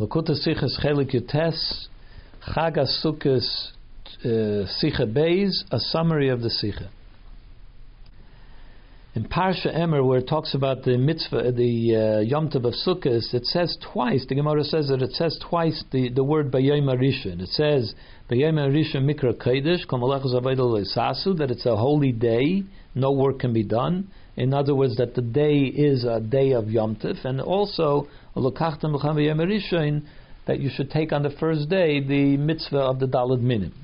Likkutei Sichos Chelik Yutes, Chag Sukkos uh, Sicha Beis, a summary of the Sicha. In Parsha Emer, where it talks about the mitzvah, the uh, Yom Tov of Sukkot, it says twice. The Gemara says that it says twice the, the word Bayayim Rishon. It says Bayayim Rishon Mikra Kodesh Sasu that it's a holy day, no work can be done. In other words, that the day is a day of Yom Tov, and also that you should take on the first day the mitzvah of the Dalad Minim.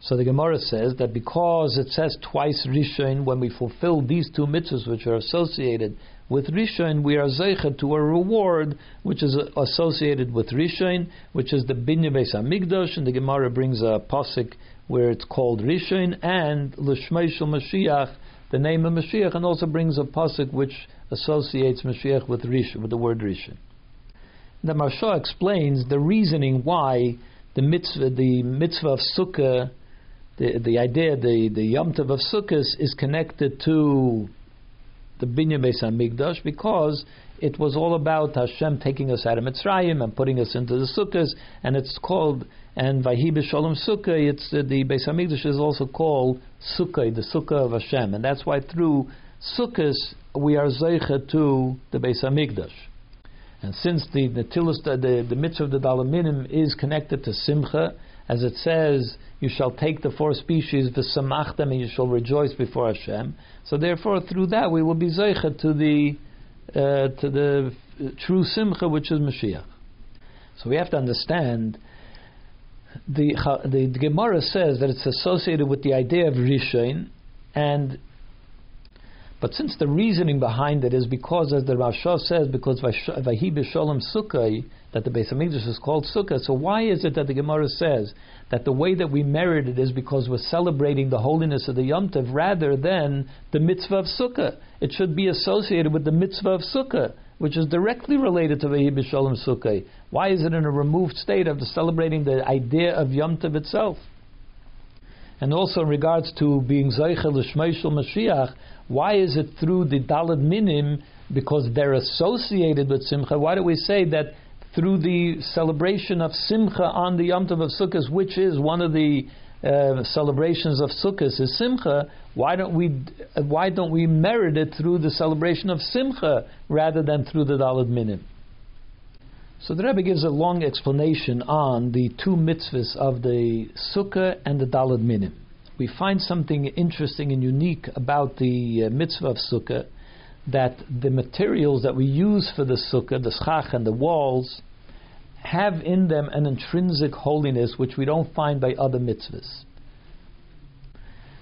So the Gemara says that because it says twice Rishon, when we fulfill these two mitzvahs which are associated with Rishon, we are zeichet to a reward which is associated with Rishon, which is the Binyan Beis Hamikdash, and the Gemara brings a pasuk where it's called Rishon, and L'Shmeishel Mashiach, the name of Mashiach, and also brings a pasuk which associates Mashiach with Rishon, with the word Rishon. The Maharsha explains the reasoning why the mitzvah, the mitzvah of Sukkah the the idea, the the Yom Tov of Sukkot is connected to the Binyan Beis Hamikdash because it was all about Hashem taking us out of Mitzrayim and putting us into the Sukkahs, and it's called and Vahi B'Shalom Sukkah. It's uh, the Beis Hamikdash is also called Sukkah, the Sukkah of Hashem, and that's why through Sukkahs we are zeicha to the Beis Hamikdash. And since the the, the, the mitzvah of the Dalaminim is connected to Simcha, as it says, you shall take the four species, v'samachtem, and you shall rejoice before Hashem. So therefore, through that, we will be zeichet to the uh, to the true simcha, which is Mashiach. So we have to understand. The, the, Gemara says that it's associated with the idea of Rishon, and but since the reasoning behind it is because, as the Rasha says, because Vahi B'Sholem Sukkah, that the Beis Hamikdash is called Sukkah, so why is it that the Gemara says that the way that we merit it is because we're celebrating the holiness of the Yom Tov rather than the mitzvah of Sukkah? It should be associated with the mitzvah of Sukkah, which is directly related to B'Sholem Sukkah. Why is it in a removed state of celebrating the idea of Yom Tov itself? And also in regards to being Zeichel L'Shmeishel Mashiach, why is it through the Dalad Minim? Because they're associated with Simcha. Why do we say that through the celebration of Simcha on the Yom Tov of Sukkot, which is one of the uh, celebrations of Sukkot, is Simcha? Why don't we why don't we merit it through the celebration of Simcha rather than through the Dalad Minim? So the Rebbe gives a long explanation on the two mitzvahs of the Sukkah and the Dalad Minim. We find something interesting and unique about the uh, mitzvah of Sukkah, that the materials that we use for the Sukkah, the schach and the walls, have in them an intrinsic holiness which we don't find by other mitzvahs.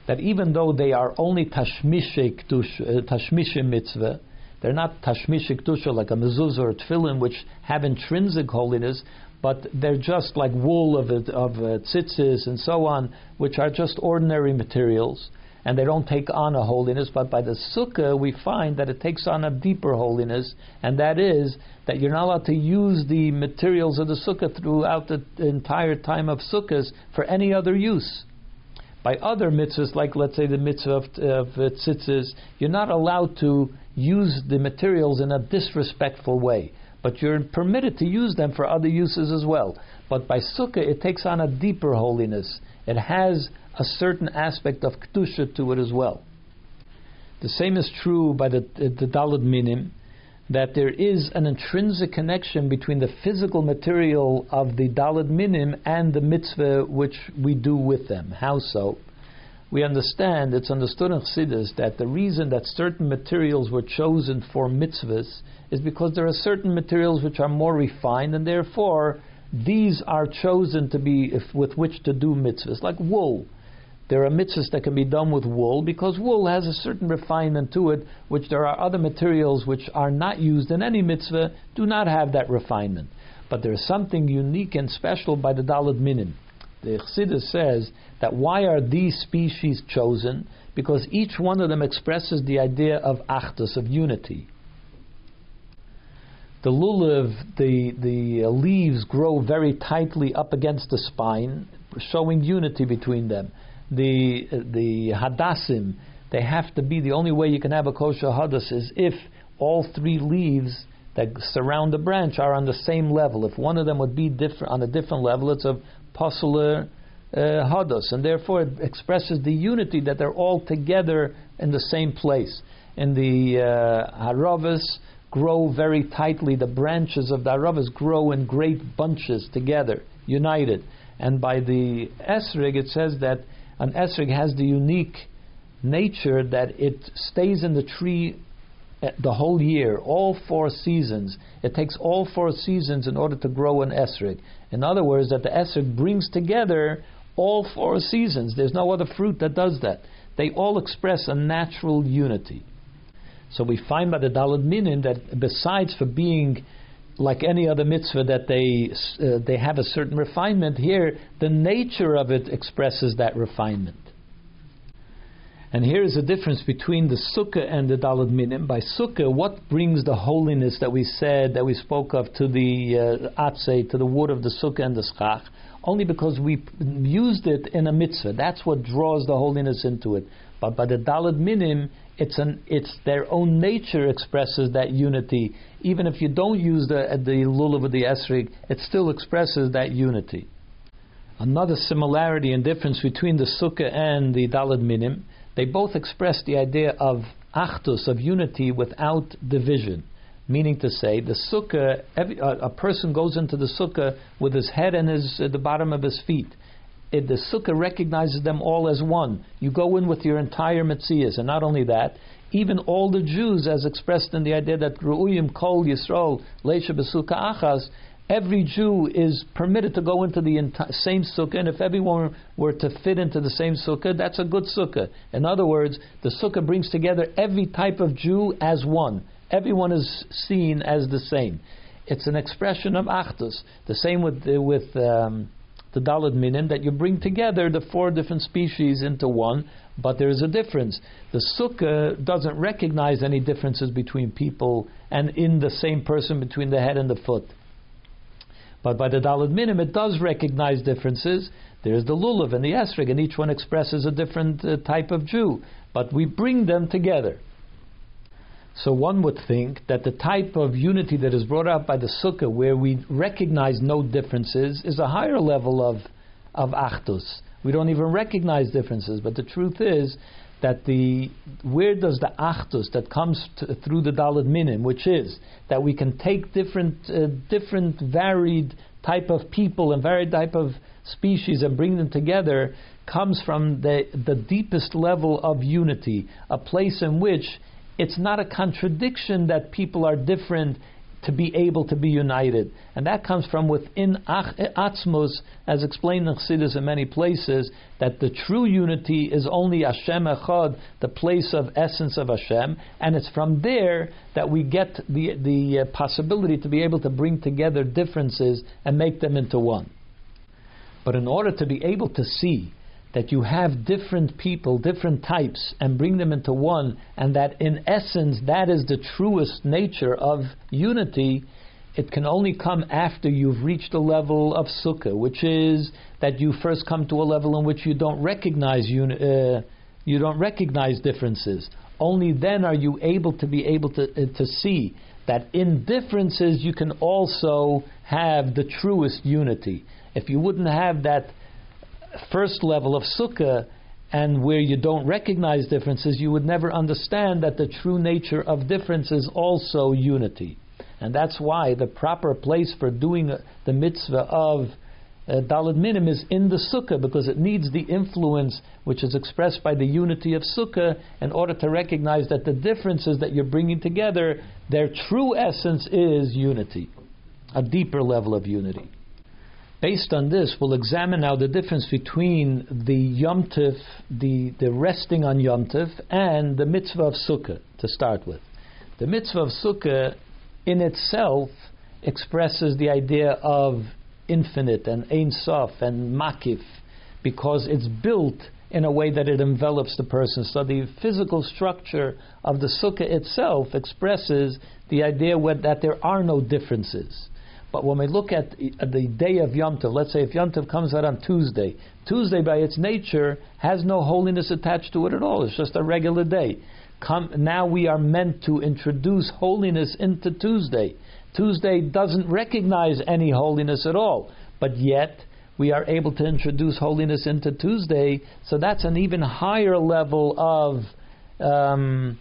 That even though they are only tashmishe uh, mitzvah, they're not tashmishik tusha like a mezuzah or a tefillin, which have intrinsic holiness, but they're just like wool of of uh, tzitzis and so on, which are just ordinary materials, and they don't take on a holiness. But by the sukkah, we find that it takes on a deeper holiness, and that is that you're not allowed to use the materials of the sukkah throughout the entire time of sukkahs for any other use by other mitzvahs, like let's say the mitzvah of, of uh, tzitzis, you're not allowed to use the materials in a disrespectful way, but you're permitted to use them for other uses as well. But by sukkah, it takes on a deeper holiness. It has a certain aspect of kedusha to it as well. The same is true by the, the Minim, that there is an intrinsic connection between the physical material of the Dalad Minim and the mitzvah which we do with them. How so? We understand, it's understood in Chassidus, that the reason that certain materials were chosen for mitzvahs is because there are certain materials which are more refined, and therefore these are chosen to be if, with which to do mitzvahs, like wool. There are mitzvahs that can be done with wool because wool has a certain refinement to it, which there are other materials which are not used in any mitzvah, do not have that refinement. But there is something unique and special by the Dalad Minim. The Chassidus says that why are these species chosen? Because each one of them expresses the idea of achdus, of unity. The lulav, the, the leaves grow very tightly up against the spine, showing unity between them the the hadassim, they have to be the only way you can have a kosher hadas is if all three leaves that surround the branch are on the same level. If one of them would be different on a different level, it's a possible uh, hados, and therefore it expresses the unity that they're all together in the same place. In the uh, haravas grow very tightly. The branches of the haravas grow in great bunches together, united. And by the esrig, it says that an esrig has the unique nature that it stays in the tree uh, the whole year, all four seasons. It takes all four seasons in order to grow an esrig. In other words, that the esrig brings together all four seasons. There's no other fruit that does that. They all express a natural unity. So we find by the Dalad Minin that besides for being like any other mitzvah that they uh, they have a certain refinement here, the nature of it expresses that refinement. And here is the difference between the sukkah and the dalad minim. By sukkah, what brings the holiness that we said, that we spoke of, to the uh, to the wood of the sukkah and the schach? Only because we used it in a mitzvah. That's what draws the holiness into it. But by the dalad minim, it's an it's their own nature expresses that unity. Even if you don't use the the lulav of the esrig, it still expresses that unity. Another similarity and difference between the sukkah and the dalad minim, they both express the idea of achdus of unity without division. Meaning to say, the sukkah, every, uh, a person goes into the sukkah with his head and his, uh, the bottom of his feet it, the sukkah recognizes them all as one. You go in with your entire mitzias, and not only that, even all the Jews, as expressed in the idea that Ru'uyim Kol Yisrael Leisha Besukkah Achaz, every Jew is permitted to go into the enti- same sukkah, and if everyone were to fit into the same sukkah, that's a good sukkah. In other words, the sukkah brings together every type of Jew as one. Everyone is seen as the same. It's an expression of achdus. The same with with um, the Dalad Minim, that you bring together the four different species into one, but there is a difference. The Sukkah doesn't recognize any differences between people and in the same person between the head and the foot. But by the Dalad Minim, it does recognize differences. There's the Lulav and the Esrig, and each one expresses a different uh, type of Jew. But we bring them together. So one would think that the type of unity that is brought out by the sukkah, where we recognize no differences, is a higher level of of achdus. We don't even recognize differences, but the truth is that the where does the achdus that comes to, through the dalad minim, which is that we can take different uh, different varied type of people and varied type of species and bring them together, comes from the the deepest level of unity, a place in which it's not a contradiction that people are different to be able to be united. And that comes from within Atzmus, as explained in Chassidus in many places, that the true unity is only Hashem Echad, the place of essence of Hashem, and it's from there that we get the, the uh, possibility to be able to bring together differences and make them into one. But in order to be able to see that you have different people, different types, and bring them into one, and that in essence that is the truest nature of unity, it can only come after you've reached a level of sukkah, which is that you first come to a level in which you don't recognize uni- uh, you don't recognize differences. Only then are you able to be able to uh, to see that in differences you can also have the truest unity. If you wouldn't have that first level of sukkah and where you don't recognize differences, you would never understand that the true nature of difference is also unity. And that's why the proper place for doing the mitzvah of uh, Minim is in the sukkah because it needs the influence which is expressed by the unity of sukkah in order to recognize that the differences that you're bringing together, their true essence is unity, a deeper level of unity. Based on this, we'll examine now the difference between the Yom Tif, the, the resting on Yom Tif, and the mitzvah of Sukkah, to start with. The mitzvah of Sukkah in itself expresses the idea of infinite and Ein Sof and Makif, because it's built in a way that it envelops the person. So the physical structure of the Sukkah itself expresses the idea that there are no differences. But when we look at the day of Yom Tov, let's say if Yom Tov comes out on Tuesday, Tuesday by its nature has no holiness attached to it at all. It's just a regular day. come, now we are meant to introduce holiness into Tuesday. Tuesday doesn't recognize any holiness at all, but yet we are able to introduce holiness into Tuesday. So that's an even higher level of um,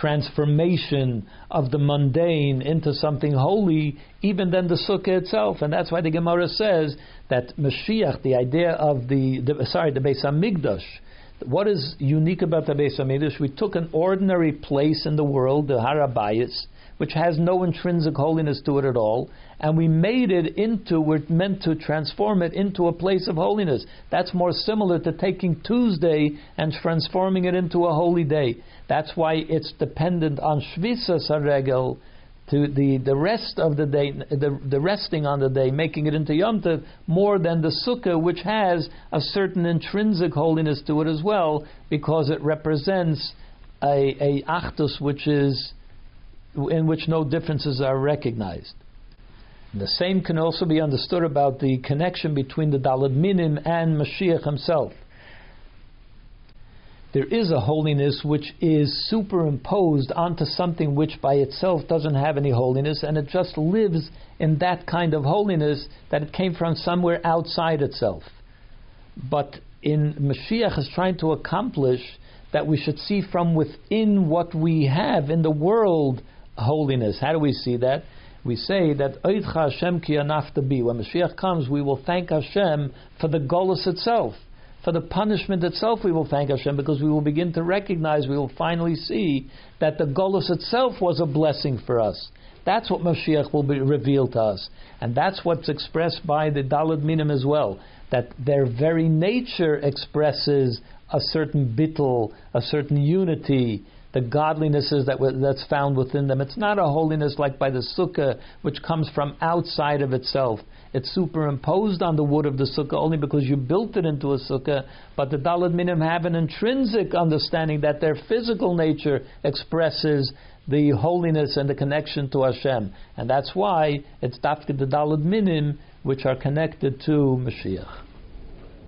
transformation of the mundane into something holy, even than the sukkah itself. And that's why the Gemara says that Mashiach, the idea of the, the sorry, the Beis Hamikdash, what is unique about the Beis Hamikdash? We took an ordinary place in the world, the Har HaBayis, which has no intrinsic holiness to it at all, and we made it into, we're meant to transform it into a place of holiness. That's more similar to taking Tuesday and transforming it into a holy day. That's why it's dependent on Shvisa Saregel, to the, the rest of the day, the, the resting on the day, making it into Yom Tov, more than the Sukkah, which has a certain intrinsic holiness to it as well, because it represents a, a Achdus which is in which no differences are recognized. And the same can also be understood about the connection between the Dalad Minim and Mashiach himself. There is a holiness which is superimposed onto something which by itself doesn't have any holiness, and it just lives in that kind of holiness that it came from somewhere outside itself. But in Mashiach is trying to accomplish that we should see from within what we have in the world holiness. How do we see that? We say that Oidcha Hashem ki bi. When Mashiach comes, we will thank Hashem for the golus itself. For the punishment itself, we will thank Hashem because we will begin to recognize, we will finally see that the golus itself was a blessing for us. That's what Mashiach will be revealed to us. And that's what's expressed by the Dalad Minim as well. That their very nature expresses a certain bittul, a certain unity, the godlinesses that that's found within them. It's not a holiness like by the sukkah, which comes from outside of itself. It's superimposed on the wood of the sukkah only because you built it into a sukkah. But the Dalad Minim have an intrinsic understanding that their physical nature expresses the holiness and the connection to Hashem, and that's why it's dafka the Dalad Minim which are connected to Mashiach.